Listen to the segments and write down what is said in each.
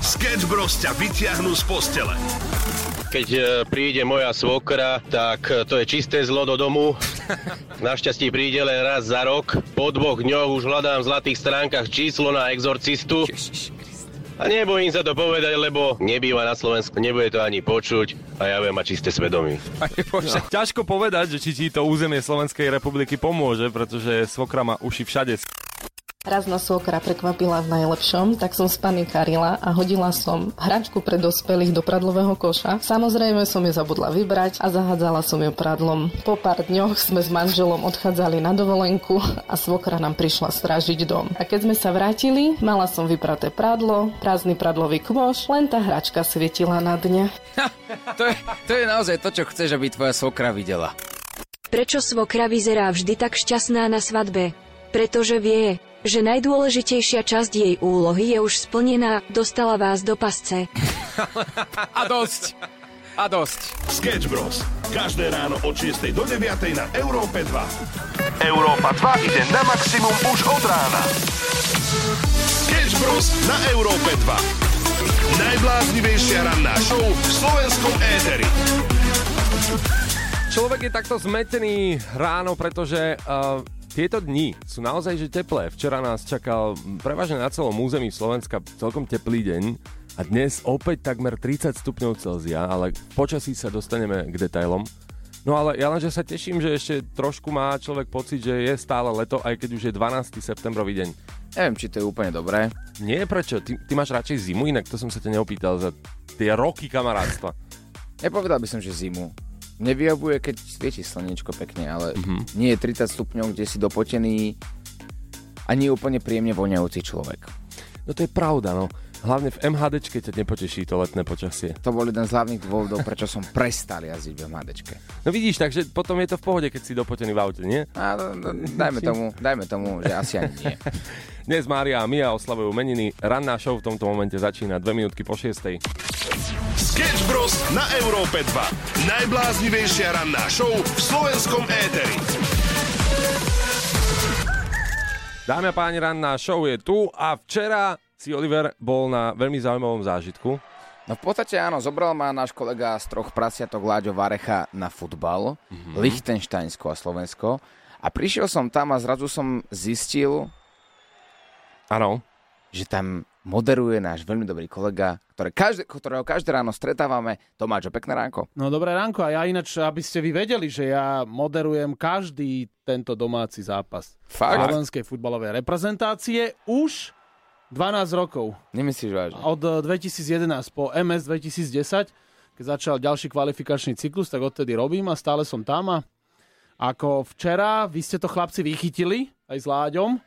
Sketch Bros ťa vyťahnú z postele. Keď e, príde moja svokra, tak e, to je čisté zlo do domu. Našťastie príde len raz za rok. Po dvoch dňoch už hľadám v zlatých stránkach číslo na exorcistu. A nebojím sa to povedať, lebo nebýva na Slovensku, nebude to ani počuť a ja viem mať čisté svedomie. No. Ťažko povedať, že či ti to územie Slovenskej republiky pomôže, pretože svokra má uši všade. Raz ma svokra prekvapila v najlepšom, tak som spanikarila a hodila som hračku pre dospelých do pradlového koša. Samozrejme som ju zabudla vybrať a zahádzala som ju pradlom. Po pár dňoch sme s manželom odchádzali na dovolenku a svokra nám prišla strážiť dom. A keď sme sa vrátili, mala som vypraté pradlo, prázdny pradlový kôš, len tá hračka svietila na dne. to, je, to je naozaj to, čo chceš, aby tvoja svokra videla. Prečo svokra vyzerá vždy tak šťastná na svadbe? Pretože vie, že najdôležitejšia časť jej úlohy je už splnená, dostala vás do pasce. A dosť. A dosť. Sketch Bros. Každé ráno od 6 do 9 na Európe 2. Európa 2 ide na maximum už od rána. Sketch Bros. na Európe 2. Najbláznivejšia ranná show v slovenskom éteri. Človek je takto zmetený ráno, pretože uh, tieto dni sú naozaj že teplé. Včera nás čakal prevažne na celom území Slovenska celkom teplý deň a dnes opäť takmer 30 stupňov Celzia, ale počasí sa dostaneme k detailom. No ale ja lenže sa teším, že ešte trošku má človek pocit, že je stále leto, aj keď už je 12. septembrový deň. Neviem, či to je úplne dobré. Nie, prečo? Ty, ty máš radšej zimu, inak to som sa ťa neopýtal za tie roky kamarátstva. Nepovedal by som, že zimu. Nevyjavuje, keď svieti slnečko pekne, ale mm-hmm. nie je 30 stupňov, kde si dopotený a nie úplne príjemne voňajúci človek. No to je pravda, no. Hlavne v MHDčke ťa nepoteší to letné počasie. To bol jeden z hlavných dôvodov, prečo som prestal jazdiť v MHDčke. No vidíš, takže potom je to v pohode, keď si dopotený v aute, nie? A, no, no, dajme, tomu, dajme tomu, že asi ani nie. Dnes Mária a Mia oslavujú meniny. Ranná show v tomto momente začína 2 minútky po 6. Sketch Bros. na Európe 2. Najbláznivejšia ranná show v slovenskom éteri. Dámy a páni, ranná show je tu a včera si Oliver bol na veľmi zaujímavom zážitku. No v podstate áno, zobral ma náš kolega z troch prasiatok Láďo Varecha na futbal, mm-hmm. Lichtensteinsko a Slovensko. A prišiel som tam a zrazu som zistil, Áno. že tam moderuje náš veľmi dobrý kolega, ktoré každé, ktorého každé ráno stretávame. Tomáčo, pekné ránko. No dobré ránko a ja ináč, aby ste vy vedeli, že ja moderujem každý tento domáci zápas Fakt? slovenskej futbalovej reprezentácie už 12 rokov. Nemyslíš vážne? Od 2011 po MS 2010, keď začal ďalší kvalifikačný cyklus, tak odtedy robím a stále som tam a ako včera, vy ste to chlapci vychytili aj s Láďom,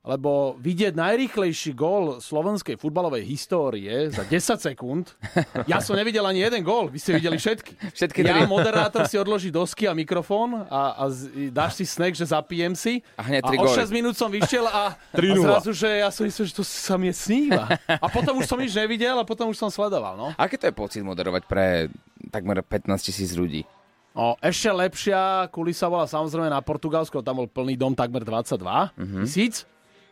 lebo vidieť najrýchlejší gól slovenskej futbalovej histórie za 10 sekúnd. Ja som nevidel ani jeden gól, vy ste videli všetky. Všetky ja, moderátor, si odloží dosky a mikrofón a, a z, dáš si snack, že zapijem si. A hneď a o góly. 6 minút som vyšiel a, a 3:0. zrazu, že ja som myslel, že to sa mi sníva. A potom už som nič nevidel a potom už som sledoval. No. Aký to je pocit moderovať pre takmer 15 tisíc ľudí? O, ešte lepšia kulisa bola samozrejme na Portugalsku, tam bol plný dom takmer 22 mm-hmm.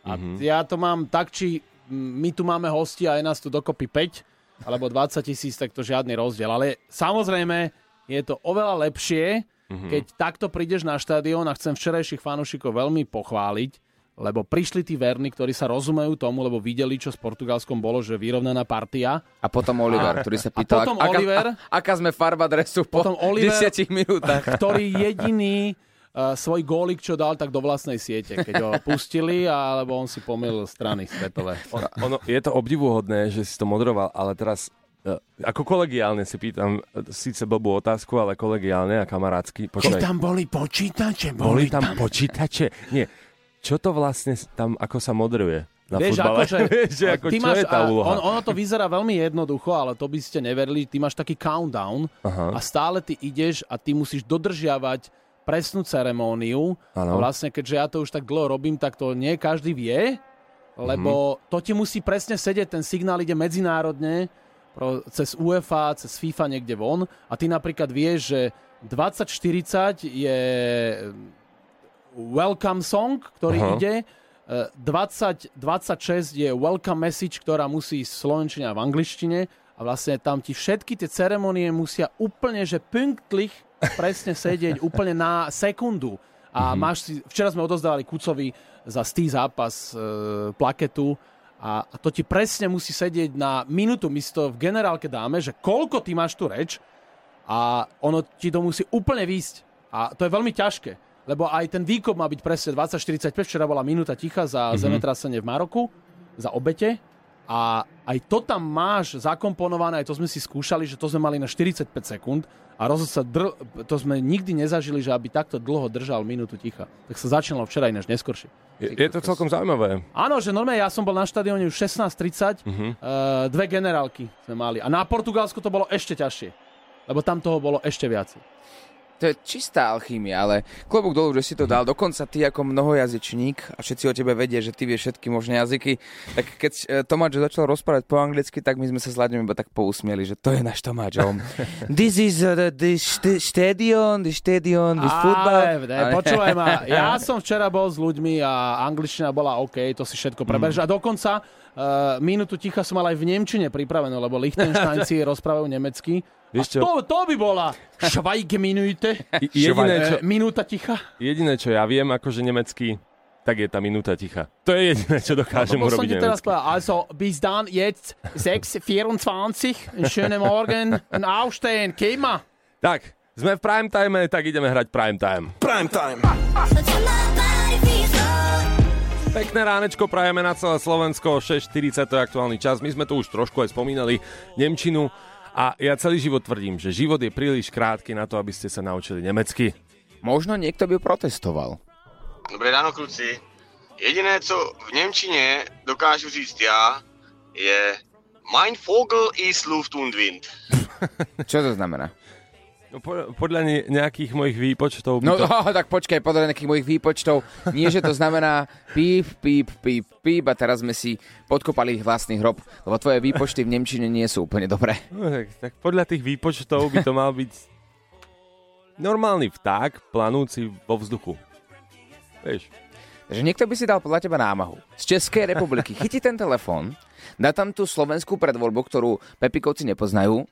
A mm-hmm. ja to mám tak, či my tu máme hosti a je nás tu dokopy 5 alebo 20 tisíc, tak to žiadny rozdiel. Ale samozrejme je to oveľa lepšie, mm-hmm. keď takto prídeš na štadión a chcem včerajších fanúšikov veľmi pochváliť, lebo prišli tí verní, ktorí sa rozumejú tomu, lebo videli, čo s Portugalskom bolo, že vyrovnaná partia. A potom Oliver, ktorý sa pýtal, potom aká, Oliver- a, aká sme farba dresu po Potom Oliver- 10 minútach. ktorý jediný svoj gólik, čo dal, tak do vlastnej siete, keď ho pustili, alebo on si pomýlil strany svetové. On, ono, je to obdivuhodné, že si to moderoval, ale teraz e, ako kolegiálne si pýtam, e, síce blbú otázku, ale kolegiálne a kamarátsky. Počkaj, tam boli počítače, boli tam počítače? Nie. Čo to vlastne tam, ako sa moderuje na Vieš, futbale? akože, že ako, ty čo máš, je tá úloha? On, ono to vyzerá veľmi jednoducho, ale to by ste neverili. Ty máš taký countdown Aha. a stále ty ideš a ty musíš dodržiavať presnú ceremóniu. Áno. A vlastne, keďže ja to už tak dlho robím, tak to nie každý vie, lebo Mhm. to ti musí presne sedieť, ten signál ide medzinárodne, pro, cez UEFA, cez FIFA niekde von a ty napríklad vieš, že 2040 je welcome song, ktorý Aha. ide, E, 20, 26 je welcome message, ktorá musí ísť v slovenčine a v angličtine a vlastne tam ti všetky tie ceremonie musia úplne, že punktlich presne sedieť úplne na sekundu. A mm-hmm. máš si, včera sme odozdávali Kucovi za stý zápas e, plaketu a, a to ti presne musí sedieť na minútu. My si to v generálke dáme, že koľko ty máš tu reč a ono ti to musí úplne výjsť. A to je veľmi ťažké, lebo aj ten výkop má byť presne 20-45. Včera bola minúta ticha za mm-hmm. zemetrasenie v Maroku, za obete a aj to tam máš zakomponované, aj to sme si skúšali, že to sme mali na 45 sekúnd a rozhod sa dr- to sme nikdy nezažili, že aby takto dlho držal minútu ticha. Tak sa začínalo včera ináč neskoršie. Je, je to celkom zaujímavé. Áno, že normálne ja som bol na štadióne už 16.30, uh-huh. uh, dve generálky sme mali. A na Portugalsku to bolo ešte ťažšie, lebo tam toho bolo ešte viacej to je čistá alchímia, ale klobúk dolu, že si to dal. Dokonca ty ako mnohojazyčník a všetci o tebe vedia, že ty vieš všetky možné jazyky. Tak keď e, Tomáč začal rozprávať po anglicky, tak my sme sa s Laďom iba tak pousmieli, že to je náš Tomáč. This is uh, the stadion, the stadion, the football. Ale, počúvaj ma, ja som včera bol s ľuďmi a angličtina bola OK, to si všetko prebereš. Mm. A dokonca uh, minútu ticha som mal aj v Nemčine pripravenú, lebo Lichtensteinci rozprávajú nemecky. Vieš čo? To, to by bola Schweigeminute. Jediné, čo, minúta ticha. Jediné, čo ja viem, akože nemecký, tak je tá minúta ticha. To je jediné, čo dokážem no, urobiť nemecky. Teraz povedal, also, bis dann jetzt 6.24, schönen Morgen, ein Aufstehen, Kema. Tak, sme v prime time, tak ideme hrať prime time. Prime time. Pekné ránečko prajeme na celé Slovensko, 6.40 to je aktuálny čas. My sme tu už trošku aj spomínali Nemčinu. A ja celý život tvrdím, že život je príliš krátky na to, aby ste sa naučili nemecky. Možno niekto by protestoval. Dobré ráno, kluci. Jediné, co v Němčině dokážu říct já, je Mein Vogel ist Luft und Wind. Čo to znamená? No, po, podľa ne, nejakých mojich výpočtov... No, to... no tak počkaj, podľa nejakých mojich výpočtov. Nie, že to znamená píp, píp, píp, píp a teraz sme si podkopali ich vlastný hrob, lebo tvoje výpočty v Nemčine nie sú úplne dobré. No, tak, tak podľa tých výpočtov by to mal byť normálny vták planúci vo vzduchu. Vieš. Takže niekto by si dal podľa teba námahu. Z Českej republiky chytí ten telefón, dá tam tú slovenskú predvoľbu, ktorú Pepikovci nepoznajú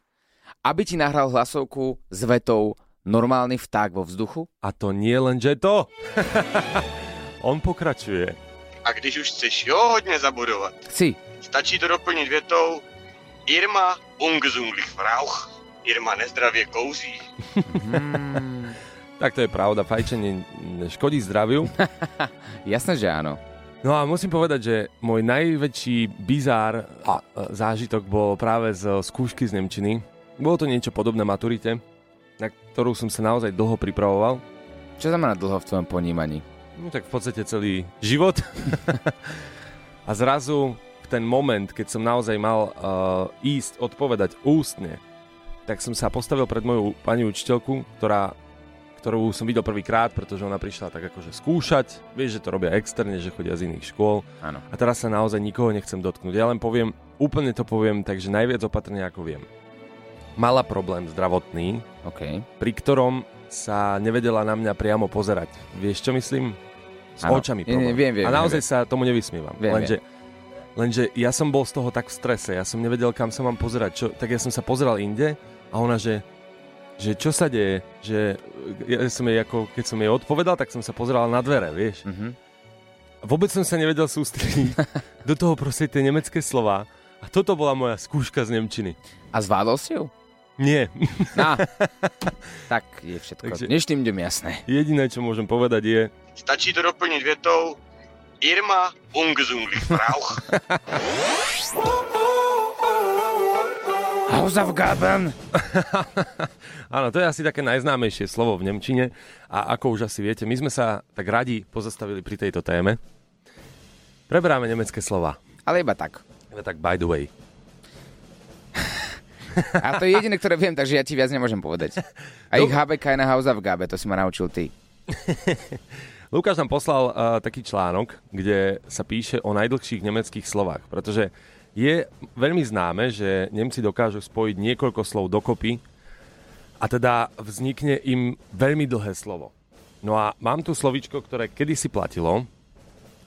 aby ti nahral hlasovku s vetou normálny vták vo vzduchu? A to nie len, že to. On pokračuje. A když už chceš jo hodně zabudovat, Chci. stačí to doplnit větou Irma ungezunglich Frauch. Irma nezdravie kouzí. Tak to je pravda, fajčenie škodí zdraviu. Jasné, že áno. No a musím povedať, že môj najväčší bizár a zážitok bol práve z skúšky z Nemčiny bolo to niečo podobné maturite, na ktorú som sa naozaj dlho pripravoval. Čo znamená dlho v tvojom ponímaní? No tak v podstate celý život. a zrazu v ten moment, keď som naozaj mal uh, ísť odpovedať ústne, tak som sa postavil pred moju pani učiteľku, ktorá, ktorú som videl prvýkrát, pretože ona prišla tak akože skúšať. Vieš, že to robia externe, že chodia z iných škôl. Áno. A teraz sa naozaj nikoho nechcem dotknúť. Ja len poviem, úplne to poviem, takže najviac opatrne ako viem mala problém zdravotný, okay. pri ktorom sa nevedela na mňa priamo pozerať. Vieš, čo myslím? S ano. očami problém. Viem, viem, A naozaj viem. sa tomu nevysmievam. Viem, lenže, lenže ja som bol z toho tak v strese, ja som nevedel, kam sa mám pozerať. Čo, tak ja som sa pozeral inde a ona, že, že čo sa deje, že ja som jej ako, keď som jej odpovedal, tak som sa pozeral na dvere, vieš. Mm-hmm. Vôbec som sa nevedel sústrediť do toho proste tie nemecké slova. A toto bola moja skúška z Nemčiny. A zvládol si ju? Nie. No, tak je všetko Takže dnešným dňom jasné. Jediné, čo môžem povedať je... Stačí to doplniť vietou Irma ungezunglich Frauch. Hausaufgaben. Áno, to je asi také najznámejšie slovo v Nemčine a ako už asi viete, my sme sa tak radi pozastavili pri tejto téme. Preberáme nemecké slova. Ale iba tak. Iba tak by the way. A to je jediné, ktoré viem, takže ja ti viac nemôžem povedať. A ich HBK je na Gabe, to si ma naučil ty. Lukáš nám poslal uh, taký článok, kde sa píše o najdlhších nemeckých slovách, pretože je veľmi známe, že Nemci dokážu spojiť niekoľko slov dokopy a teda vznikne im veľmi dlhé slovo. No a mám tu slovičko, ktoré kedysi platilo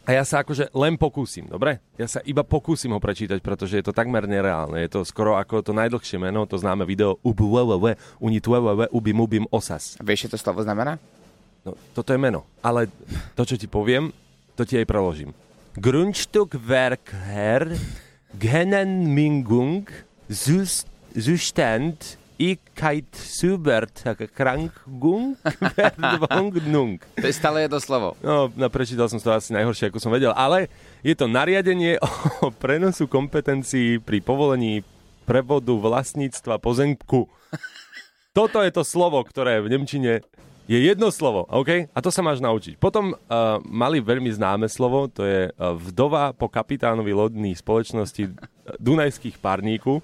A ja sa akože len pokúsim, dobre? Ja sa iba pokúsim ho prečítať, pretože je to takmer nereálne. Je to skoro ako to najdlhšie meno, to známe video ubuwewewe, unituwewewe, ubimubim osas. Vieš, čo to slovo znamená? No, toto je meno. Ale to, čo ti poviem, to ti aj preložím. Grundstück Werkherr Genenmingung Zustand Ikait Subert Krangung Verdwongnung. To je stále jedno slovo. No, no, prečítal som to asi najhoršie, ako som vedel, ale je to nariadenie o prenosu kompetencií pri povolení prevodu vlastníctva pozemku. Toto je to slovo, ktoré v Nemčine je jedno slovo, OK? A to sa máš naučiť. Potom uh, mali veľmi známe slovo, to je uh, vdova po kapitánovi lodnej spoločnosti Dunajských párníku.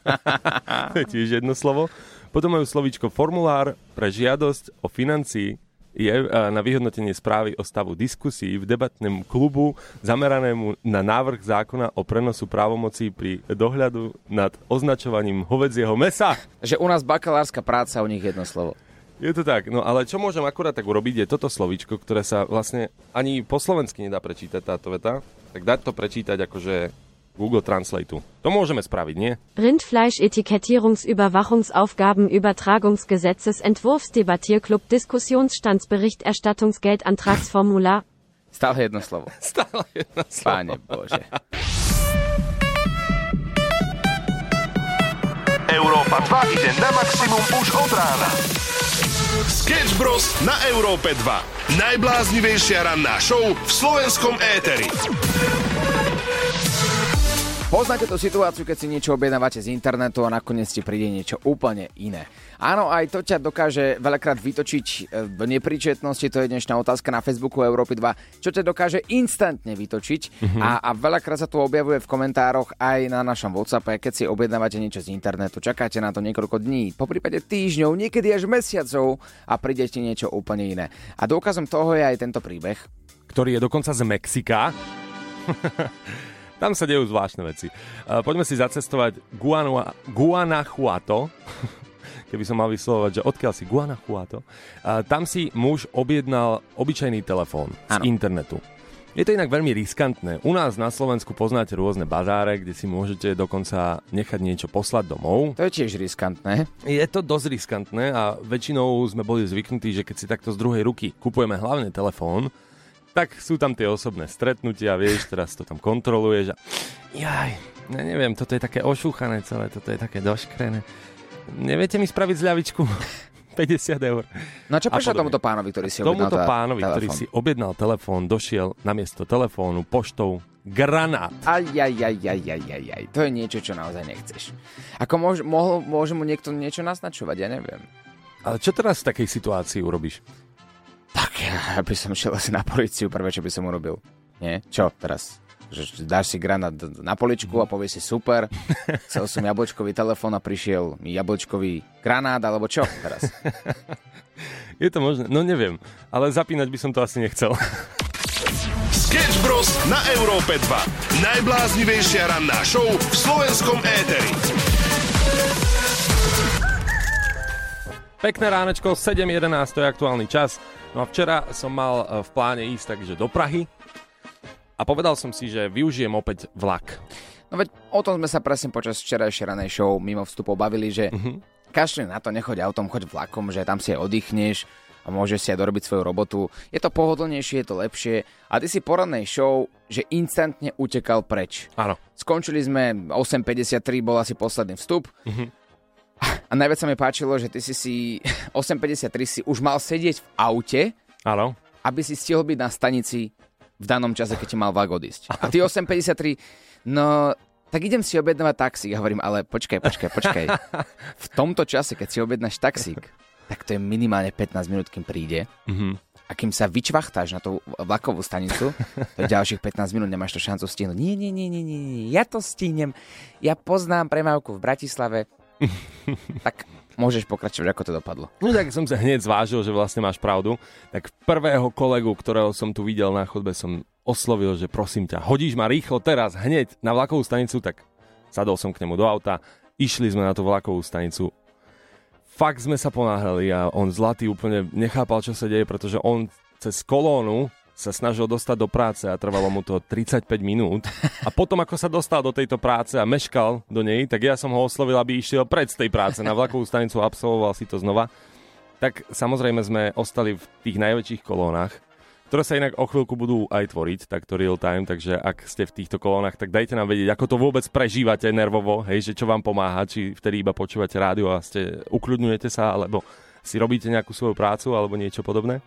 to je tiež jedno slovo. Potom majú slovíčko formulár pre žiadosť o financii je na vyhodnotenie správy o stavu diskusí v debatnom klubu zameranému na návrh zákona o prenosu právomocí pri dohľadu nad označovaním hovedzieho mesa. Že u nás bakalárska práca, u nich jedno slovo. Je to tak, no ale čo môžem akurát tak urobiť, je toto slovíčko, ktoré sa vlastne ani po slovensky nedá prečítať táto veta, tak dať to prečítať akože Google Translate. To môžeme spraviť, nie? Rindfleisch Etikettierungsüberwachungsaufgaben Übertragungsgesetzes Entwurfsdebattierclub Diskussionsstandsberichterstattungsgeld Antragsformular. Stále jedno slovo. Stále jedno slovo. Páne Bože. Európa 2 ide na maximum už od rána. Sketch Bros. na Európe 2. Najbláznivejšia ranná show v slovenskom éteri. Poznáte tú situáciu, keď si niečo objednávate z internetu a nakoniec ti príde niečo úplne iné. Áno, aj to ťa dokáže veľakrát vytočiť e, v nepríčetnosti, to je dnešná otázka na Facebooku Európy 2, čo ťa dokáže instantne vytočiť mm-hmm. a, a veľakrát sa to objavuje v komentároch aj na našom WhatsAppe, keď si objednávate niečo z internetu, čakáte na to niekoľko dní, po prípade týždňov, niekedy až mesiacov a príde ti niečo úplne iné. A dôkazom toho je aj tento príbeh. Ktorý je dokonca z Mexika. Tam sa dejú zvláštne veci. Uh, poďme si zacestovať Guanua, Guanajuato. Keby som mal vyslovať, že odkiaľ si Guanajuato. Uh, tam si muž objednal obyčajný telefón z internetu. Je to inak veľmi riskantné. U nás na Slovensku poznáte rôzne bazáre, kde si môžete dokonca nechať niečo poslať domov. To je tiež riskantné. Je to dosť riskantné a väčšinou sme boli zvyknutí, že keď si takto z druhej ruky kupujeme hlavne telefón, tak sú tam tie osobné stretnutia, vieš, teraz to tam kontroluješ a jaj, ne, neviem, toto je také ošúchané celé, toto je také doškrené. Neviete mi spraviť zľavičku? 50 eur. No čo prišlo tomuto pánovi, ktorý si objednal Tomuto pánovi, telefón. ktorý si objednal telefón, došiel namiesto telefónu poštou granát. Aj, aj, aj, aj, aj, aj, aj. To je niečo, čo naozaj nechceš. Ako môž, mohol, môže mu niekto niečo naznačovať, ja neviem. Ale čo teraz v takej situácii urobíš? Tak ja by som šiel asi na policiu, prvé, čo by som urobil. Nie? Čo teraz? Že dáš si granát na poličku a povieš si super, chcel som jablčkový telefón a prišiel mi jablčkový granát, alebo čo teraz? Je to možné? No neviem, ale zapínať by som to asi nechcel. Sketch Bros. na Európe 2. Najbláznivejšia ranná show v slovenskom éteri. Pekné ránečko, 7.11, to je aktuálny čas. No a včera som mal e, v pláne ísť takže do Prahy a povedal som si, že využijem opäť vlak. No veď o tom sme sa presne počas včerajšej ranej show mimo vstupov bavili, že uh-huh. kašli na to, nechoď autom, choď vlakom, že tam si aj oddychneš a môžeš si aj dorobiť svoju robotu. Je to pohodlnejšie, je to lepšie. A ty si poradnej show, že instantne utekal preč. Áno. Skončili sme, 8.53 bol asi posledný vstup. Uh-huh. A najviac sa mi páčilo, že ty si si 8.53 si už mal sedieť v aute, Áno. aby si stihol byť na stanici v danom čase, keď ti mal vlak odísť. A ty 8.53, no tak idem si objednávať taxík. Ja hovorím, ale počkaj, počkaj, počkaj. V tomto čase, keď si objednáš taxík, tak to je minimálne 15 minút, kým príde. Mm-hmm. A kým sa vyčvachtáš na tú vlakovú stanicu, to je ďalších 15 minút, nemáš to šancu stihnúť. Nie, nie, nie, nie, nie, ja to stihnem. Ja poznám premávku v Bratislave, tak môžeš pokračovať, ako to dopadlo. No tak som sa hneď zvážil, že vlastne máš pravdu. Tak prvého kolegu, ktorého som tu videl na chodbe, som oslovil, že prosím ťa, hodíš ma rýchlo teraz, hneď na vlakovú stanicu, tak sadol som k nemu do auta, išli sme na tú vlakovú stanicu. Fakt sme sa ponáhľali a on zlatý úplne nechápal, čo sa deje, pretože on cez kolónu sa snažil dostať do práce a trvalo mu to 35 minút. A potom, ako sa dostal do tejto práce a meškal do nej, tak ja som ho oslovil, aby išiel pred z tej práce na vlakovú stanicu a absolvoval si to znova. Tak samozrejme sme ostali v tých najväčších kolónach, ktoré sa inak o chvíľku budú aj tvoriť, takto real time, takže ak ste v týchto kolónach, tak dajte nám vedieť, ako to vôbec prežívate nervovo, hej, že čo vám pomáha, či vtedy iba počúvate rádio a ste, ukľudňujete sa, alebo si robíte nejakú svoju prácu alebo niečo podobné.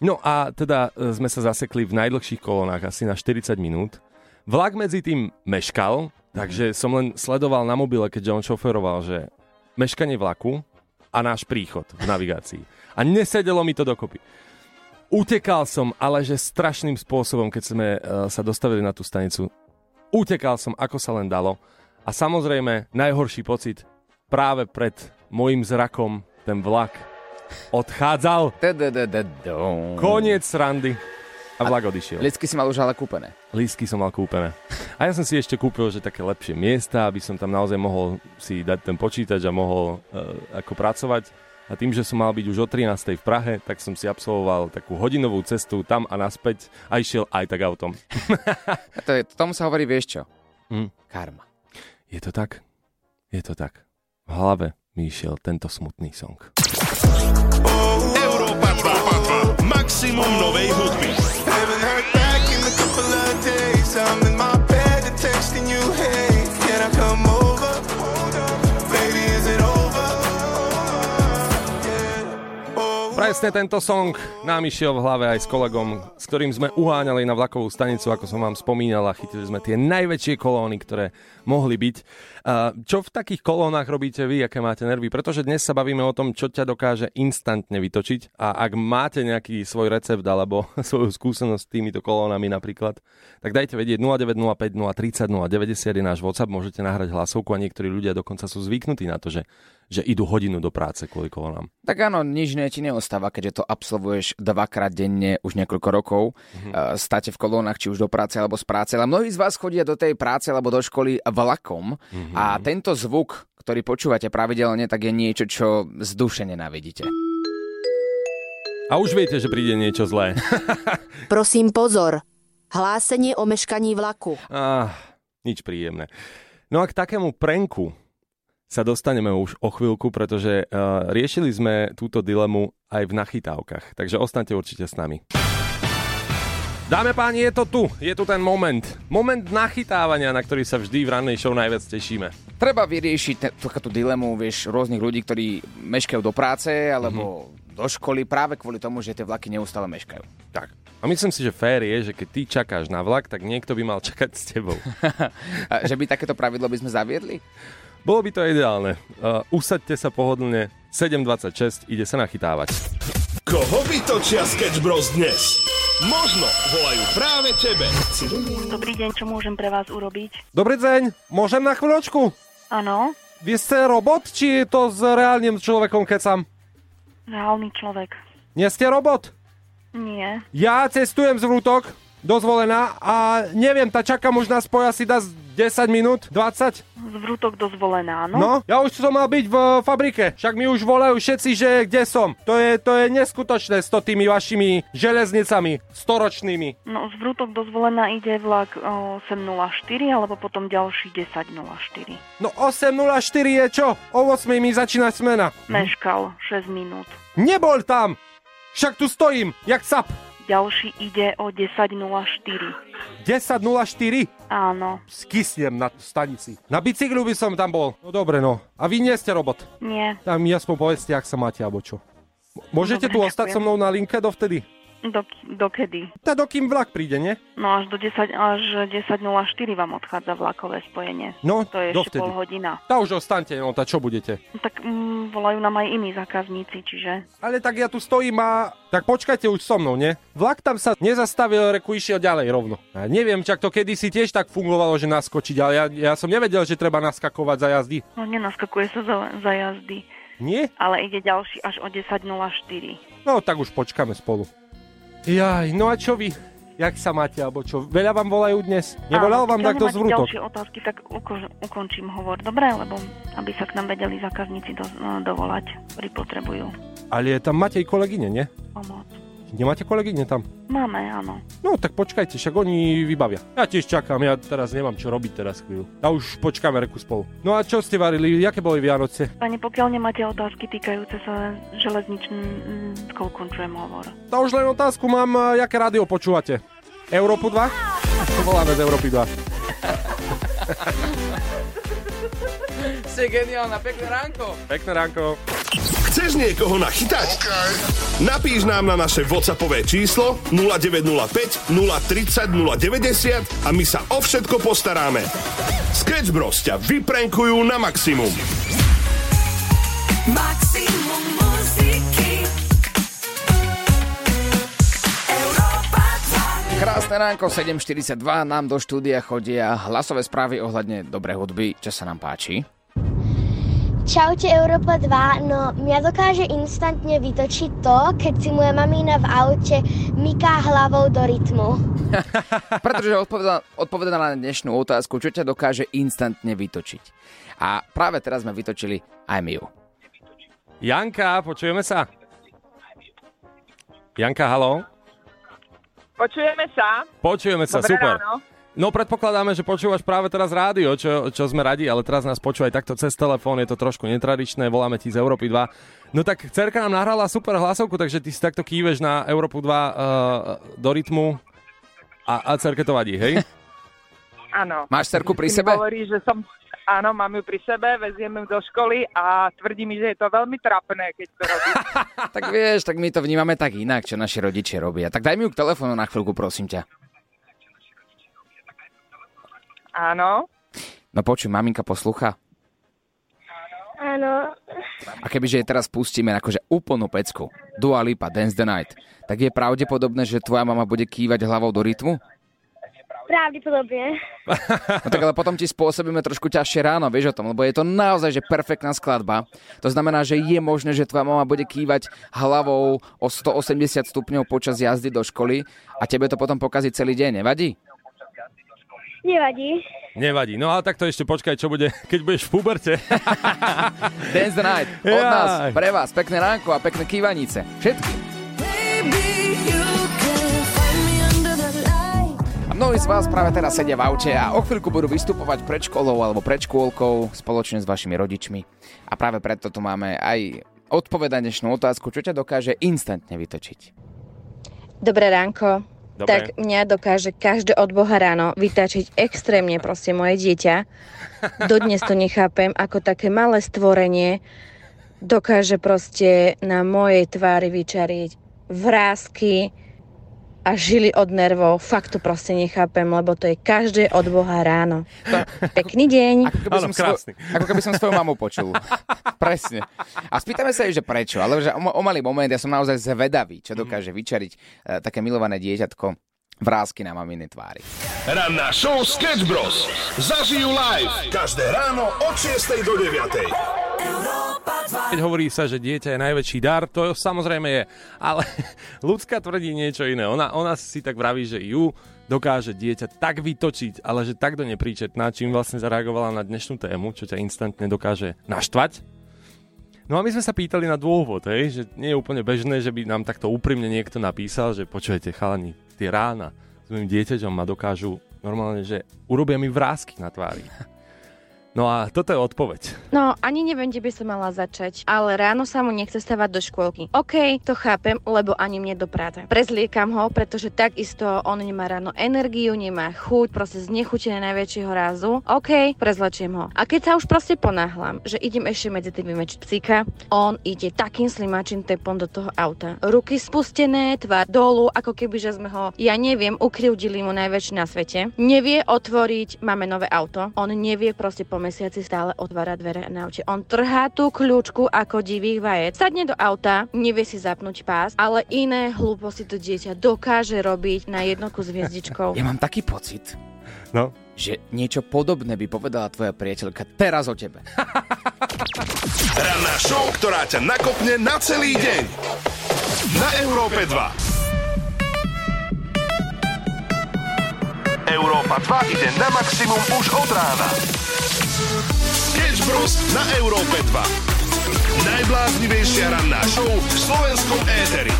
No a teda e, sme sa zasekli v najdlhších kolónach asi na 40 minút. Vlak medzi tým meškal, takže som len sledoval na mobile, keďže on šoferoval, že meškanie vlaku a náš príchod v navigácii. A nesedelo mi to dokopy. Utekal som, ale že strašným spôsobom, keď sme uh, sa dostavili na tú stanicu. Utekal som, ako sa len dalo. A samozrejme, najhorší pocit práve pred môjim zrakom ten vlak odchádzal. Koniec srandy. A vlak odišiel. Lístky si mal už ale kúpené. Lístky som mal kúpené. A ja som si ešte kúpil, že také lepšie miesta, aby som tam naozaj mohol si dať ten počítač a mohol uh, ako pracovať. A tým, že som mal byť už o 13. v Prahe, tak som si absolvoval takú hodinovú cestu tam a naspäť a išiel aj tak autom. a to je, tomu sa hovorí, vieš čo? Hm. Karma. Je to tak? Je to tak. V hlave mi išiel tento smutný song. Európa 2. Maximum novej hudby. Presne tento song nám išiel v hlave aj s kolegom, s ktorým sme uháňali na vlakovú stanicu, ako som vám spomínal, a chytili sme tie najväčšie kolóny, ktoré mohli byť. Čo v takých kolónach robíte vy, aké máte nervy? Pretože dnes sa bavíme o tom, čo ťa dokáže instantne vytočiť a ak máte nejaký svoj recept alebo svoju skúsenosť s týmito kolónami napríklad, tak dajte vedieť 0905 030 090 je náš WhatsApp, môžete nahrať hlasovku a niektorí ľudia dokonca sú zvyknutí na to, že že idú hodinu do práce kvôli kolonám. Tak áno, nič nie ti neostáva, keďže to absolvuješ dvakrát denne už niekoľko rokov. Mm-hmm. Státe v kolónach, či už do práce alebo z práce, ale mnohí z vás chodia do tej práce alebo do školy vlakom mm-hmm. a tento zvuk, ktorý počúvate pravidelne, tak je niečo, čo z duše nenávidíte. A už viete, že príde niečo zlé. Prosím pozor, hlásenie o meškaní vlaku. Ah, nič príjemné. No a k takému prenku sa dostaneme už o chvíľku, pretože uh, riešili sme túto dilemu aj v nachytávkach. Takže ostaňte určite s nami. Dáme páni, je to tu. Je tu ten moment. Moment nachytávania, na ktorý sa vždy v rannej show najviac tešíme. Treba vyriešiť tú dilemu, vieš, rôznych ľudí, ktorí meškajú do práce alebo mm-hmm. do školy práve kvôli tomu, že tie vlaky neustále meškajú. Tak. A myslím si, že fér je, že keď ty čakáš na vlak, tak niekto by mal čakať s tebou. že by takéto pravidlo by sme zaviedli? Bolo by to ideálne. Uh, usaďte sa pohodlne. 7.26, ide sa nachytávať. Koho vytočia Sketch Bros dnes? Možno volajú práve tebe. Dobrý deň, čo môžem pre vás urobiť? Dobrý deň, môžem na chvíľočku? Áno. Vy ste robot, či je to s reálnym človekom kecam? Reálny človek. Nie ste robot? Nie. Ja cestujem z Vrútok, dozvolená a neviem, tá čakám už nás spoja si dá 10 minút, 20? Zvrútok dozvolená, no. No, ja už som mal byť v fabrike, však mi už volajú všetci, že kde som. To je, to je neskutočné s to tými vašimi železnicami, storočnými. No, zvrútok dozvolená ide vlak 8.04, alebo potom ďalší 10.04. No 8.04 je čo? O 8 mi začína smena. Meškal 6 minút. Nebol tam! Však tu stojím, jak sap. Ďalší ide o 10.04. 10.04? Áno. Skysnem na stanici. Na bicyklu by som tam bol. No dobre, no. A vy nie ste robot? Nie. Tam mi aspoň povedzte, ak sa máte, alebo čo. Môžete dobre, tu ostať ďakujem. so mnou na linke dovtedy? Do, dokedy? Tá dokým vlak príde, nie? No až do 10, až 10.04 vám odchádza vlakové spojenie. No, to je dovtedy. ešte pol hodina. Tá už ostaňte, no tá čo budete? Tak mm, volajú nám aj iní zákazníci, čiže... Ale tak ja tu stojím a... Tak počkajte už so mnou, nie? Vlak tam sa nezastavil, reku išiel ďalej rovno. Ja neviem, čak to kedysi tiež tak fungovalo, že naskočiť, ale ja, ja som nevedel, že treba naskakovať za jazdy. No nenaskakuje sa za, za jazdy. Nie? Ale ide ďalší až o 10.04. No tak už počkáme spolu. Jaj, no a čo vy? Jak sa máte, alebo čo? Veľa vám volajú dnes? Nevolal vám takto z vrútok? ďalšie otázky, tak uko- ukončím hovor, dobre? Lebo aby sa k nám vedeli zákazníci do- dovolať, ktorí potrebujú Ale je tam Matej kolegyne, nie? pomoc. Nemáte kolegyne tam? Máme, áno. No tak počkajte, však oni vybavia. Ja tiež čakám, ja teraz nemám čo robiť teraz chvíľu. A už počkáme reku spolu. No a čo ste varili, jaké boli Vianoce? Pani, pokiaľ nemáte otázky týkajúce sa železničných, končujem hovor. To už len otázku mám, a jaké rádio počúvate? Európu 2? Voláme z Európy 2. Si geniálna, pekné ránko. Pekné ránko. Chceš niekoho nachytať? Napíš nám na naše WhatsAppové číslo 0905 030 090 a my sa o všetko postaráme. Sketch Bros ťa vyprenkujú na maximum. Maximum muziky Európa 2 Krásne ránko, 7.42, nám do štúdia chodia hlasové správy ohľadne dobrej hudby, čo sa nám páči. Čaute Európa 2, no mňa dokáže instantne vytočiť to, keď si moja mamína v aute myká hlavou do rytmu. Pretože odpovedala, odpovedala na dnešnú otázku, čo ťa dokáže instantne vytočiť. A práve teraz sme vytočili aj my ju. Janka, počujeme sa? Janka, halo? Počujeme sa. Počujeme sa, Dobré super. ráno. No predpokladáme, že počúvaš práve teraz rádio, čo, čo sme radi, ale teraz nás počúvaj takto cez telefón, je to trošku netradičné, voláme ti z Európy 2. No tak cerka nám nahrala super hlasovku, takže ty si takto kýveš na Európu 2 uh, do rytmu a, a cerke to vadí, hej? Áno. Máš cerku pri sebe? Hovorí, že som... Áno, mám ju pri sebe, veziem ju do školy a tvrdí mi, že je to veľmi trapné, keď to robí. Tak vieš, tak my to vnímame tak inak, čo naši rodičia robia. Tak daj mi ju k telefónu na chvíľku, prosím ťa. Áno. No počuj, maminka poslucha. Áno, A kebyže jej teraz pustíme akože úplnú pecku, Dua Lipa, Dance the Night, tak je pravdepodobné, že tvoja mama bude kývať hlavou do rytmu? pravdepodobne. No tak ale potom ti spôsobíme trošku ťažšie ráno, vieš o tom, lebo je to naozaj že perfektná skladba. To znamená, že je možné, že tvoja mama bude kývať hlavou o 180 stupňov počas jazdy do školy a tebe to potom pokazí celý deň, nevadí? Nevadí. Nevadí. No ale tak to ešte počkaj, čo bude, keď budeš v puberte. Dance the Night od Jaj. nás, pre vás, pekné ránko a pekné kývanice. Všetky. A mnohí z vás práve teraz sedia v aute a o chvíľku budú vystupovať pred školou alebo pred škôlkou spoločne s vašimi rodičmi. A práve preto tu máme aj odpovedať dnešnú otázku, čo ťa dokáže instantne vytočiť. Dobré ránko. Dobré. Tak mňa dokáže každé od Boha ráno vytačiť extrémne proste moje dieťa. Dodnes to nechápem, ako také malé stvorenie dokáže proste na mojej tvári vyčariť vrázky a žily od nervov. Fakt to proste nechápem, lebo to je každé od Boha ráno. Pekný deň. Ako keby, som svoj, ako keby som svoju mamu počul. Presne. A spýtame sa jej, že prečo. Ale že o, o malý moment, ja som naozaj zvedavý, čo dokáže vyčariť e, také milované dieťatko vrázky na maminej tvári. Ranná show Sketch Bros. Zažijú live každé ráno od 6 do 9. Keď hovorí sa, že dieťa je najväčší dar, to samozrejme je, ale ľudská tvrdí niečo iné. Ona, ona si tak vraví, že ju dokáže dieťa tak vytočiť, ale že takto nepríčetná, čím vlastne zareagovala na dnešnú tému, čo ťa instantne dokáže naštvať. No a my sme sa pýtali na dôvod, hej, že nie je úplne bežné, že by nám takto úprimne niekto napísal, že počujete chalani, tie rána s mojim dieťaťom ma dokážu normálne, že urobia mi vrázky na tvári. No a toto je odpoveď. No, ani neviem, kde by som mala začať, ale ráno sa mu nechce stavať do škôlky. OK, to chápem, lebo ani mne do práce. Prezliekam ho, pretože takisto on nemá ráno energiu, nemá chuť, proste znechutené najväčšieho rázu. OK, prezlečiem ho. A keď sa už proste ponáhlam, že idem ešte medzi tým vymečiť psíka, on ide takým slimačím tempom do toho auta. Ruky spustené, tvár dolu, ako keby, že sme ho, ja neviem, ukryvdili mu najväčší na svete. Nevie otvoriť, máme nové auto. On nevie proste po mesiaci stále otvára dvere na aute. On trhá tú kľúčku ako divých vajec. Sadne do auta, nevie si zapnúť pás, ale iné hlúposti to dieťa dokáže robiť na jednoku s hviezdičkou. Ja mám taký pocit, no. že niečo podobné by povedala tvoja priateľka teraz o tebe. Ranná show, ktorá ťa nakopne na celý deň. Na Európe 2. Európa 2 ide na maximum už od rána. Bros. na Európe 2. Najbláznivejšia ranná show v slovenskom éteri.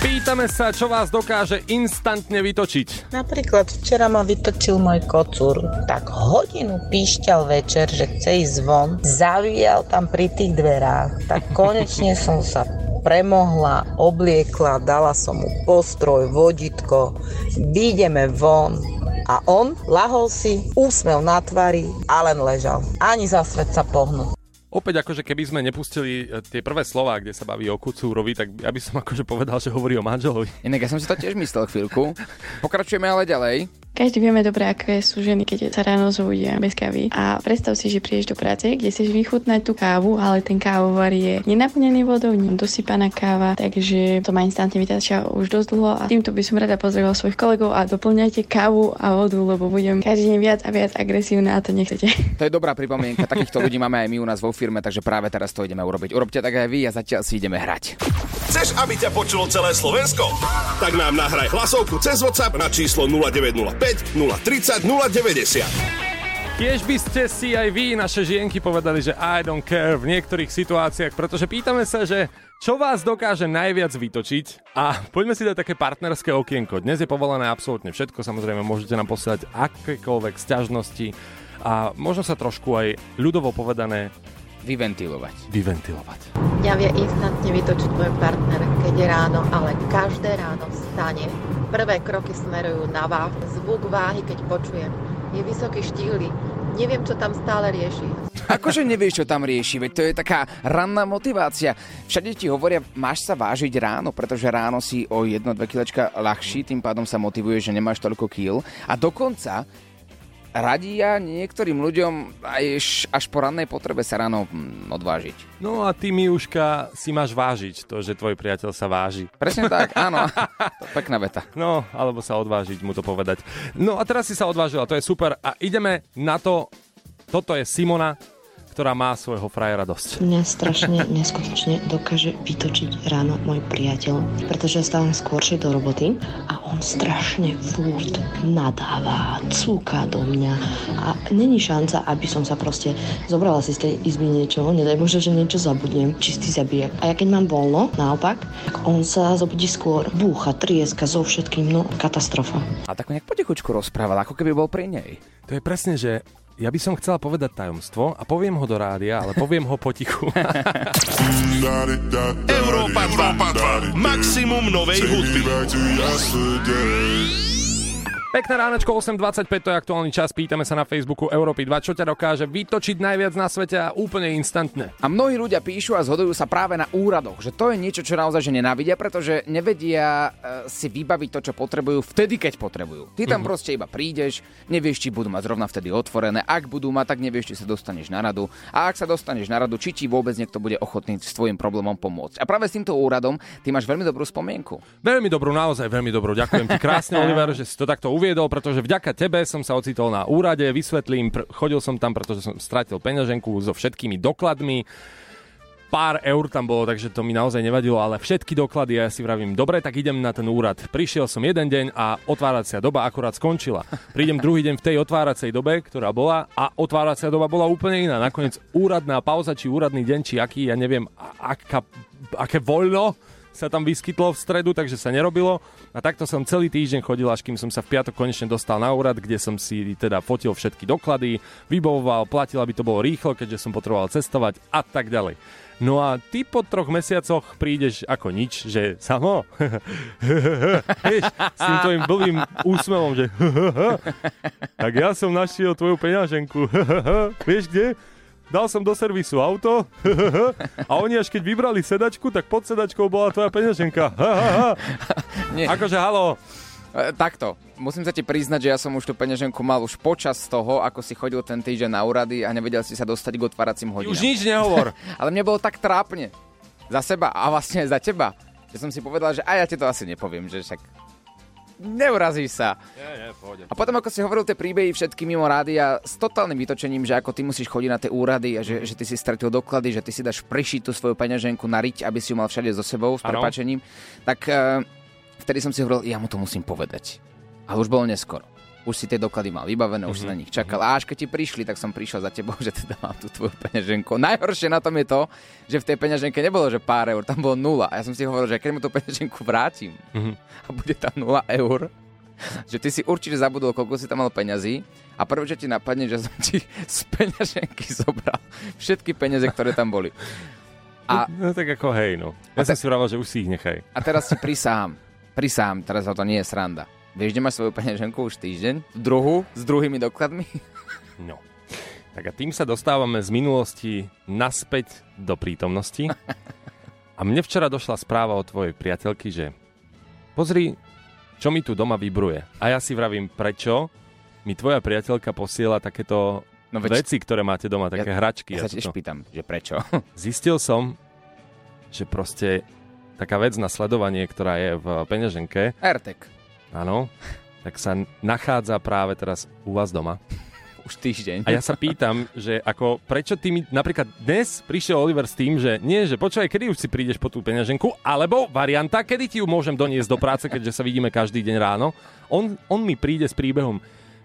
Pýtame sa, čo vás dokáže instantne vytočiť. Napríklad včera ma vytočil môj kocúr. Tak hodinu píšťal večer, že chce ísť von. Zavíjal tam pri tých dverách. Tak konečne som sa premohla, obliekla, dala som mu postroj, voditko. Vyjdeme von. A on lahol si, úsmev na tvári a len ležal. Ani za svet sa pohnul. Opäť akože keby sme nepustili e, tie prvé slova, kde sa baví o Kucúrovi, tak ja by som akože povedal, že hovorí o manželovi. Inak ja som si to tiež myslel chvíľku. Pokračujeme ale ďalej. Každý vieme dobre, aké sú ženy, keď sa ráno zobudia bez kávy. A predstav si, že prídeš do práce, kde chceš vychutnať tú kávu, ale ten kávovar je nenaplnený vodou, nie dosypaná káva, takže to ma instantne vytačia už dosť dlho a týmto by som rada pozdravila svojich kolegov a doplňajte kávu a vodu, lebo budem každý deň viac a viac agresívna a to nechcete. To je dobrá pripomienka, takýchto ľudí máme aj my u nás vo firme, takže práve teraz to ideme urobiť. Urobte tak aj vy a zatiaľ si ideme hrať. Chceš, aby ťa počulo celé Slovensko? Tak nám nahraj hlasovku cez WhatsApp na číslo 0905 030 090. Tiež by ste si aj vy, naše žienky, povedali, že I don't care v niektorých situáciách, pretože pýtame sa, že čo vás dokáže najviac vytočiť a poďme si dať také partnerské okienko. Dnes je povolené absolútne všetko, samozrejme môžete nám posielať akékoľvek sťažnosti a možno sa trošku aj ľudovo povedané Vyventilovať. vyventilovať. Mňa vie instantne vytočiť môj partner, keď je ráno, ale každé ráno vstane. Prvé kroky smerujú na váh. Zvuk váhy, keď počujem, je vysoký štíhly. Neviem, čo tam stále rieši. Akože nevieš, čo tam rieši, veď to je taká ranná motivácia. Všade ti hovoria, máš sa vážiť ráno, pretože ráno si o 1-2 kilečka ľahší, tým pádom sa motivuje, že nemáš toľko kil. A dokonca radia niektorým ľuďom aj až po rannej potrebe sa ráno mm, odvážiť. No a ty, Miuška, si máš vážiť to, že tvoj priateľ sa váži. Presne tak, áno. Pekná veta. No, alebo sa odvážiť mu to povedať. No a teraz si sa odvážila, to je super. A ideme na to, toto je Simona, ktorá má svojho frajera dosť. Mňa strašne neskutočne dokáže vytočiť ráno môj priateľ, pretože ja stávam skôršie do roboty a on strašne furt nadáva, cúka do mňa a není šanca, aby som sa proste zobrala si z tej izby niečo, nedaj Bože, že niečo zabudnem, čistý zabijak. A ja keď mám voľno, naopak, tak on sa zobudí skôr, búcha, trieska so všetkým, no katastrofa. A tak nejak potichučku rozprával, ako keby bol pri nej. To je presne, že ja by som chcela povedať tajomstvo a poviem ho do rádia, ale poviem ho potichu. Európa 2. Maximum novej hudby. Pekné ránečko 8.25, to je aktuálny čas. Pýtame sa na Facebooku Európy 2, čo ťa dokáže vytočiť najviac na svete a úplne instantne. A mnohí ľudia píšu a zhodujú sa práve na úradoch, že to je niečo, čo naozaj že nenávidia, pretože nevedia e, si vybaviť to, čo potrebujú vtedy, keď potrebujú. Ty tam Mhm. proste iba prídeš, nevieš, či budú mať zrovna vtedy otvorené, ak budú mať, tak nevieš, či sa dostaneš na radu. A ak sa dostaneš na radu, či ti vôbec niekto bude ochotný s tvojim problémom pomôcť. A práve s týmto úradom ty máš veľmi dobrú spomienku. Veľmi dobrú, naozaj veľmi dobrú. Ďakujem ti krásne, Oliver, že si to takto uviedol, pretože vďaka tebe som sa ocitol na úrade, vysvetlím, pr- chodil som tam, pretože som stratil peňaženku so všetkými dokladmi. Pár eur tam bolo, takže to mi naozaj nevadilo, ale všetky doklady, ja si vravím, dobre, tak idem na ten úrad. Prišiel som jeden deň a otváracia doba akurát skončila. Prídem druhý deň v tej otváracej dobe, ktorá bola a otváracia doba bola úplne iná. Nakoniec úradná pauza, či úradný deň, či aký, ja neviem, aká, aké voľno sa tam vyskytlo v stredu, takže sa nerobilo. A takto som celý týždeň chodil, až kým som sa v piatok konečne dostal na úrad, kde som si teda fotil všetky doklady, vybavoval, platil, aby to bolo rýchlo, keďže som potreboval cestovať a tak ďalej. No a ty po troch mesiacoch prídeš ako nič, že samo, vieš, s tým tvojim blbým úsmevom, že tak ja som našiel tvoju peňaženku, vieš kde? Dal som do servisu auto a oni až keď vybrali sedačku, tak pod sedačkou bola tvoja peňaženka. Akože halo. E, takto, musím sa ti priznať, že ja som už tú peňaženku mal už počas toho, ako si chodil ten týždeň na úrady a nevedel si sa dostať k otváracím hodinám. Už nič nehovor. Ale mne bolo tak trápne. Za seba a vlastne aj za teba. Že som si povedal, že aj ja ti to asi nepoviem, že však neurazíš sa. Nie, nie, pohode. A potom, ako si hovoril tie príbehy všetky mimo rádia s totálnym vytočením, že ako ty musíš chodiť na tie úrady a že, že ty si stratil doklady, že ty si dáš prišiť tú svoju peňaženku na riť, aby si ju mal všade so sebou, s Áno. prepačením, tak uh, vtedy som si hovoril, ja mu to musím povedať. Ale už bolo neskoro. Už si tie doklady mal vybavené, už si na nich čakal. A až keď ti prišli, tak som prišiel za tebou, že teda mám tú tvoju peňaženku. Najhoršie na tom je to, že v tej peňaženke nebolo, že pár eur, tam bolo nula. A ja som si hovoril, že keď mu tú peňaženku vrátim Mhm. a bude tam nula eur, že ty si určite zabudol, koľko si tam mal peňazí a prvé, čo ti napadne, že som ti z peňaženky zobral všetky peniaze, ktoré tam boli. A, No tak ako hej, no. Ja som si vravel, že už si ich nechaj. a teraz si prisahám, prisahám, teraz to nie je sranda. Vieš, kde máš svoju peňaženku už týždeň? Druhú, s druhými dokladmi? No. Tak a tým sa dostávame z minulosti naspäť do prítomnosti. A mne včera došla správa od tvojej priateľky, že pozri, čo mi tu doma vybruje. A ja si vravím, prečo mi tvoja priateľka posiela takéto No veď- veci, ktoré máte doma, také Ja- hračky. ja a sa tiež pýtam, že prečo? Zistil som, že proste taká vec na sledovanie, ktorá je v peňaženke, Airtag. Áno, tak sa nachádza práve teraz u vás doma. Už týždeň. A ja sa pýtam, že ako, prečo ty mi, napríklad dnes prišiel Oliver s tým, že nie, že počkaj, kedy už si prídeš po tú peňaženku, alebo varianta, kedy ti ju môžem doniesť do práce, keďže sa vidíme každý deň ráno. On, on mi príde s príbehom,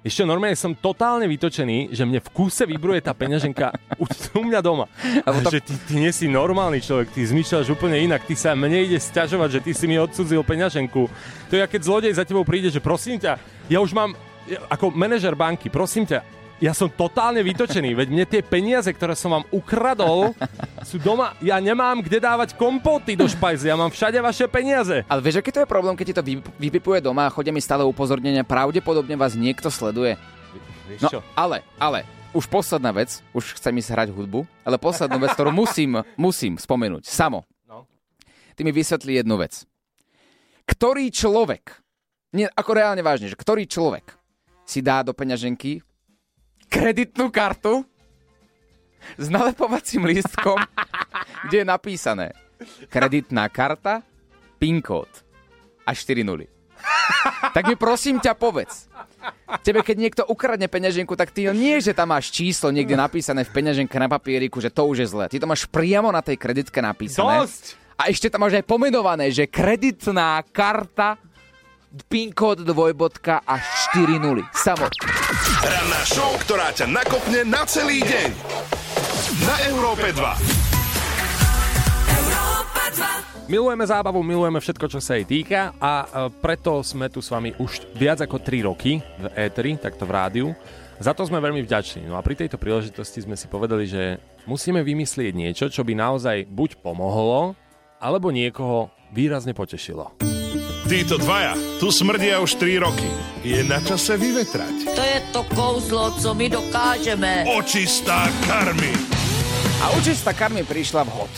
ešte normálne som totálne vytočený, že mne v kúse vybruje tá peňaženka u, u mňa doma. Ale to... Že ty, ty nie si normálny človek, ty zmýšľaš úplne inak, ty sa mne ide sťažovať, že ty si mi odsudzil peňaženku. To je, keď zlodej za tebou príde, že prosím ťa, ja už mám, ako manažer banky, prosím ťa, ja som totálne vytočený, veď mne tie peniaze, ktoré som vám ukradol, sú doma, ja nemám kde dávať kompoty do špajzy, ja mám všade vaše peniaze. Ale vieš, aký to je problém, keď ti to vy- vypipuje doma a chodia mi stále upozornenia, pravdepodobne vás niekto sleduje. Vieš No, čo? ale, ale, už posledná vec, už chcem ísť hrať hudbu, ale poslednú vec, ktorú musím, musím spomenúť. Samo. No. Ty mi vysvetlí jednu vec. Ktorý človek, nie, ako reálne vážne, že ktorý človek si dá do peňaženky kreditnú kartu s nalepovacím lístkom, kde je napísané kreditná karta, PIN kód a 4 nuly. tak mi prosím ťa povedz. Tebe, keď niekto ukradne peňaženku, tak ty nie, že tam máš číslo niekde napísané v peňaženke na papieriku, že to už je zlé. Ty to máš priamo na tej kreditke napísané. Dosť! A ešte tam máš aj pomenované, že kreditná karta, PIN kód dvojbodka a 4 nuly. Samo. Ranná show, ktorá ťa nakopne na celý deň. Na Európe 2. Milujeme zábavu, milujeme všetko, čo sa jej týka a e, preto sme tu s vami už viac ako 3 roky v éteri, takto v rádiu. Za to sme veľmi vďační. No a pri tejto príležitosti sme si povedali, že musíme vymyslieť niečo, čo by naozaj buď pomohlo, alebo niekoho výrazne potešilo. Títo dvaja tu smrdia už 3 roky. Je na čase vyvetrať. To je to kouzlo, co my dokážeme. Očistá karmy. A učista karmy prišla vhod.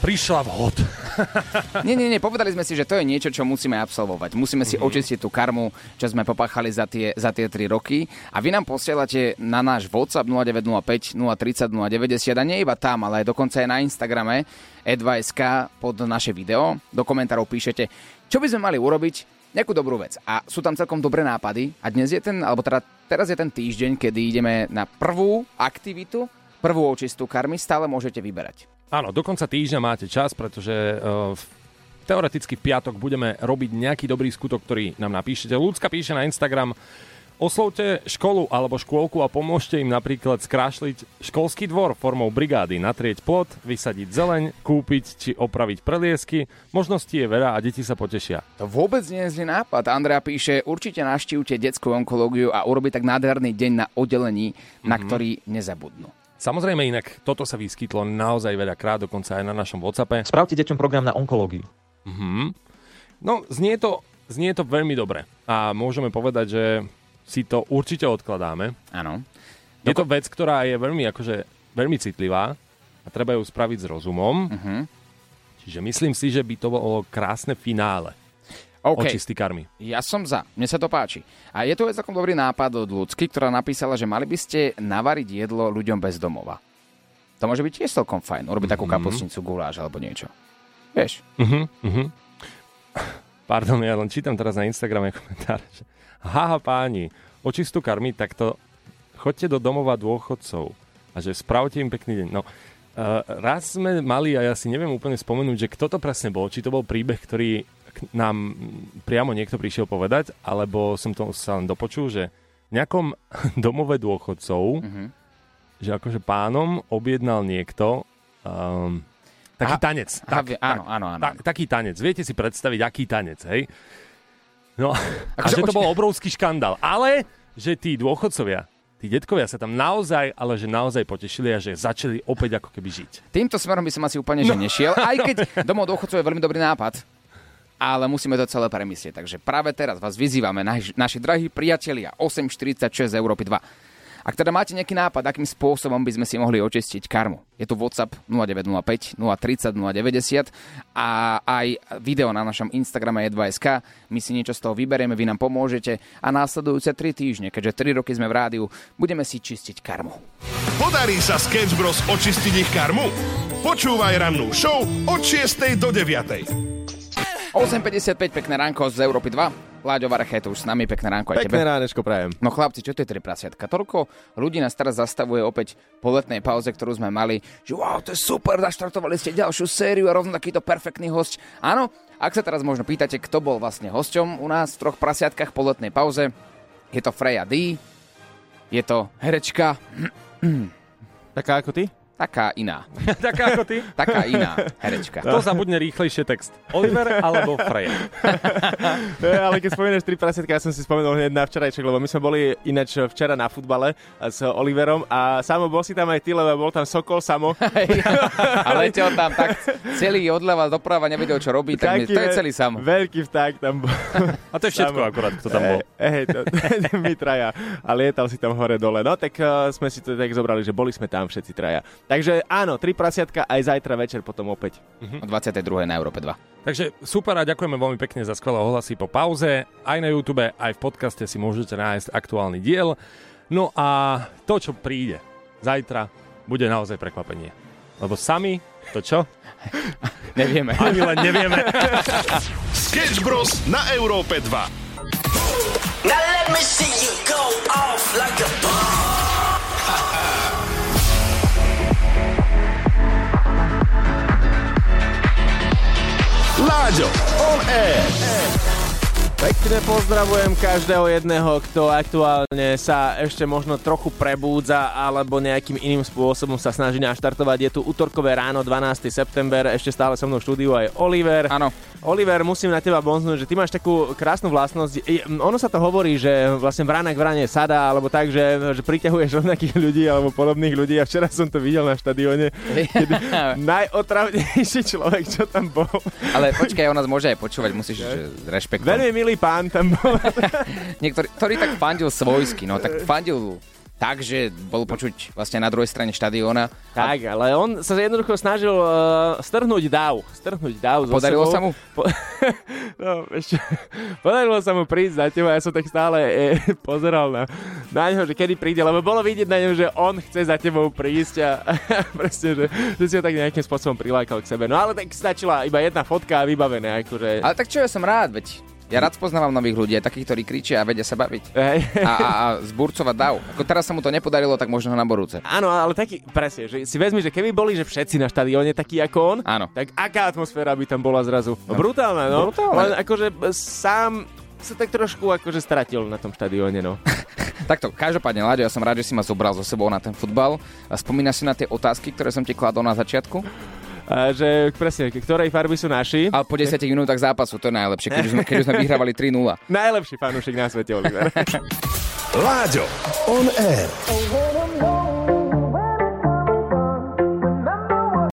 Prišla vhod. Nie, nie, nie, povedali sme si, že to je niečo, čo musíme absolvovať. Musíme si očistiť tú karmu, čo sme popáchali za tie, za tie 3 roky. A vy nám posielate na náš WhatsApp 0905 030 090 a nie iba tam, ale aj dokonca aj na Instagrame e2sk pod naše video. Do komentárov píšete, čo by sme mali urobiť, nejakú dobrú vec. A sú tam celkom dobré nápady. A dnes je ten, alebo teda teraz je ten týždeň, kedy ideme na prvú aktivitu, prvú očistú karmy, stále môžete vyberať. Áno, do konca týždňa máte čas, pretože uh, teoreticky v piatok budeme robiť nejaký dobrý skutok, ktorý nám napíšete. Ľudská píše na Instagram, oslovte školu alebo škôlku a pomôžte im napríklad skrášliť školský dvor formou brigády, natrieť plot, vysadiť zeleň, kúpiť či opraviť preliesky. Možností je veľa a deti sa potešia. To vôbec nie je zlý nápad. Andrea píše, určite navštívte detskú onkológiu a urobiť tak nádherný deň na oddelení, na Mhm. ktorý nezabudnú. Samozrejme inak, toto sa vyskytlo naozaj veľa krát, dokonca aj na našom WhatsAppe. Spravte deťom program na onkológiu. Mhm. No, znie to, znie to veľmi dobre. A môžeme povedať, že si to určite odkladáme. Áno. Je to vec, ktorá je veľmi, akože, veľmi citlivá a treba ju spraviť s rozumom. Uh-huh. Čiže myslím si, že by to bolo krásne finále. OK. Očistý karmy. Ja som za, mne sa to páči. A je to aj celkom dobrý nápad od ľudsky, ktorá napísala, že mali by ste navariť jedlo ľuďom bez domova. To môže byť tiež celkom fajn, urobiť takú Mhm. kapusnicu, guláš alebo niečo. Vieš? Uh-huh, uh-huh. Pardon, ja len čítam teraz na Instagrame komentár, že haha páni, očistú karmy, tak to chodte do domova dôchodcov a že spravte im pekný deň. No, uh, raz sme mali, a ja si neviem úplne spomenúť, že kto to presne bol, či to bol príbeh, ktorý, nám priamo niekto prišiel povedať, alebo som to sa len dopočul, že v nejakom domove dôchodcov, Mhm. že akože pánom objednal niekto um, taký Aha. tanec. Aha, vie- áno, áno, áno. Tak, taký tanec. Viete si predstaviť, aký tanec, hej? No, a Akože že to bol obrovský škandál. Ale, že tí dôchodcovia, tí detkovia sa tam naozaj, ale že naozaj potešili a že začali opäť ako keby žiť. Týmto smerom by som asi úplne že No. nešiel, aj keď domov dôchodcov je veľmi dobrý nápad, ale musíme to celé premyslieť. Takže práve teraz vás vyzývame, naši, naši drahí priatelia, 846 Európy 2. Ak teda máte nejaký nápad, akým spôsobom by sme si mohli očistiť karmu, je tu WhatsApp 0905 030 090 a aj video na našom Instagrame je 2SK. My si niečo z toho vyberieme, vy nám pomôžete a následujúce 3 týždne, keďže 3 roky sme v rádiu, budeme si čistiť karmu. Podarí sa Sketch Bros očistiť ich karmu? Počúvaj rannú show od 6. do 9. 8.55, pekné ránko z Európy 2. Láďo Varche, tu už s nami, pekné ránko aj tebe. Pekné ránečko prajem. No chlapci, čo to je 3 prasiatka? Toľko ľudí nás teraz zastavuje opäť po letnej pauze, ktorú sme mali, že wow, to je super, zaštartovali ste ďalšiu sériu a rovno takýto perfektný host. Áno, ak sa teraz možno pýtate, kto bol vlastne hosťom u nás v troch prasiatkách po letnej pauze, je to Freya D, je to herečka, Taká ako ty? Taká iná. Taká ako ty? Taká iná herečka. Kto zabudne rýchlejšie text? Oliver alebo Freya? Ne, ale keď spomínaš tri prasiatka, ja som si spomenul hneď na včerajšek, lebo my sme boli ináč včera na futbale s Oliverom a Samo, bol si tam aj ty, lebo bol tam Sokol, Samo. A letel tam tak celý odľava doprava, nevedel, čo robí, tak to je celý sam. Veľký vták tam bol. A to je všetko Samo. akurát, kto tam bol. Hej, to, my traja. A lietal si tam hore dole. No tak uh, sme si to tak zobrali, že boli sme tam všetci traja. Takže áno, tri prasiatka aj zajtra večer potom opäť. O 22. na Európe 2. Takže super a ďakujeme veľmi pekne za skvelé ohlasy po pauze. Aj na YouTube, aj v podcaste si môžete nájsť aktuálny diel. No a to, čo príde zajtra, bude naozaj prekvapenie. Lebo sami, to čo? Nevieme. Ani len nevieme. Sketch Bros na Európe 2. Now let me see you go off like a Láďo, on air. Pekne pozdravujem každého jedného, kto aktuálne sa ešte možno trochu prebúdza alebo nejakým iným spôsobom sa snaží naštartovať. Je tu útorkové ráno, 12. september, ešte stále so mnou v štúdiu aj Oliver. Áno. Oliver, musím na teba bonznúť, že ty máš takú krásnu vlastnosť. Ono sa to hovorí, že vlastne vrana k vrane sadá, alebo tak, že, že priťahuješ rovnakých ľudí alebo podobných ľudí. A včera som to videl na štadióne, kedy najotravnejší človek, čo tam bol. Ale počkaj, on nás môže aj počúvať, musíš rešpektovať. Veľmi milý pán tam bol. Niektorý, ktorý tak fandil svojsky, no tak fandil tak, že bol počuť vlastne na druhej strane štadióna. Tak, ale on sa jednoducho snažil uh, strhnúť dáv. Strhnúť dáv zo Podarilo sebou. sa mu? Po... no, ešte, podarilo sa mu prísť za teba. Ja som tak stále e, pozeral na, na ňo, že kedy príde, lebo bolo vidieť na ňom, že on chce za tebou prísť a, presne, že, že si ho tak nejakým spôsobom prilákal k sebe. No ale tak stačila iba jedna fotka a vybavené. Akože... Ale tak čo, ja som rád, veď ja rád spoznávam nových ľudí, aj takých, ktorí kričia a vedia sa baviť. Hej. A, a, a zburcovať dav. Ako teraz sa mu to nepodarilo, tak možno na borúce. Áno, ale taký, presne, že si vezmi, že keby boli, že všetci na štadióne takí ako on, Áno. tak aká atmosféra by tam bola zrazu? No, brutálna, no. Brutálne. Len akože sám sa tak trošku akože stratil na tom štadióne, no. Takto, každopádne, Láďo, ja som rád, že si ma zobral so sebou na ten futbal. A spomínaš si na tie otázky, ktoré som ti kladol na začiatku? A že presne, ktorej farby sú naši. Ale po 10 minútach zápasu, to je najlepšie, keď už sme, keď už sme vyhrávali 3-0. Najlepší fanúšik na svete, Oliver. Láďo, on air.